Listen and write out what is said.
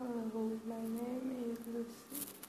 Hello, my name is Lucy.